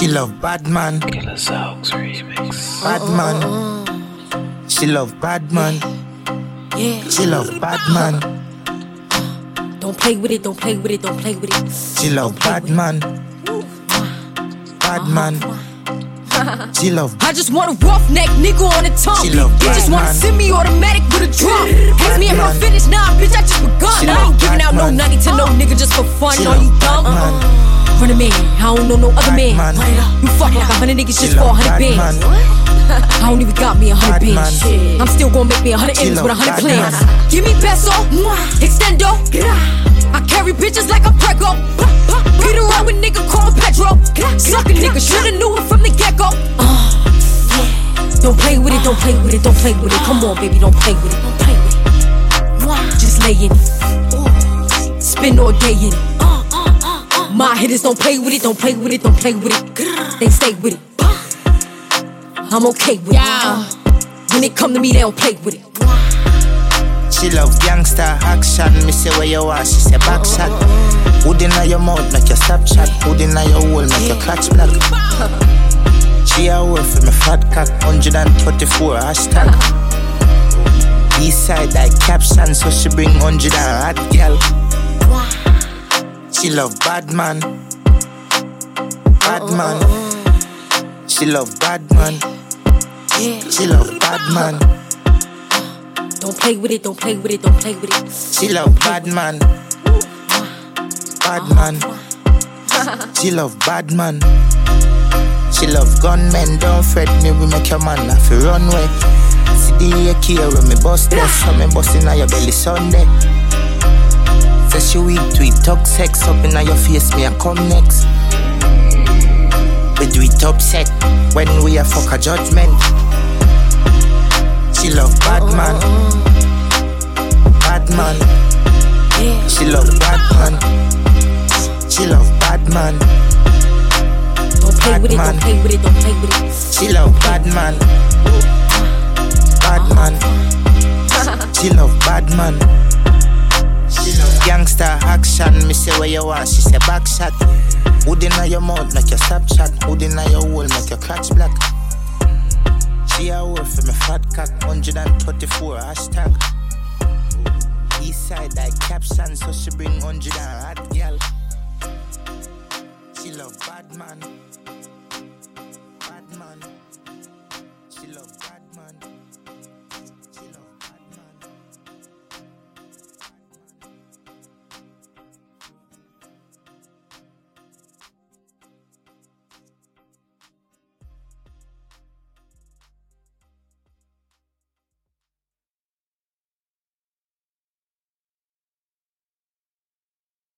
She love bad man. Killasounds remix. Bad man. She love bad man. Yeah. She love bad man. Don't play with it, don't play with it, don't play with it. She love bad man. Bad man. She love I just want a roughneck nigga on the tongue. She love You just wanna man. send me automatic with a drum. Ask me if man. I'm finished, nah, bitch, I just to no nigga just for fun. She Are you dumb? Uh-uh. Run a man, I don't know no other man. man. You fuck like a hundred niggas just for a hundred bands. man. I don't even got me a hundred bands. Man. I'm still gonna make me a hundred She M's with a hundred plans. man. Give me peso, extendo. I carry bitches like a prego. Peter around with nigga called Pedro. Suck a nigga, shoulda knew it from the get go. Uh, don't play with it, don't play with it, don't play with it. Come on, baby, don't play with it, don't play with it. Just lay in it. Spend all day in it. My hitters don't play with it, don't play with it, don't play with it. They stay with it. I'm okay with it. When it come to me, they don't play with it. She love gangster action. Me say where you are, she say back shot. Hood inna your mouth, make your stop chat. Hood inna your hole, make your clutch black. She a word for me fat cock, 134 hashtag. East side like caption, so she bring 100 and hot gal. She love bad man. Bad man. She love bad man. She love bad man. Don't play with it, don't play with it, don't play with it. She love bad man. Bad man. She love bad man. She love gunmen. Don't fret me, we make your man off a runway. See the AK when me bust this, so me bust inna your belly Sunday. Say she weak it, talk sex up inna your face, me a come next. We do it upset when we a fuck a judgment. She love bad man. Bad man. She love bad man. She love bad man. Don't play with it, don't play with it, don't play with it. She love bad man. Bad man. She love bad man. Gangster action. Me say where you are, she say back shot. Hood inna your mouth, make your stop chat. Hood inna your hole, make your clutch black. She a word for me fat cock, 134 hashtag. East side like caption, so she bring 100 and hot.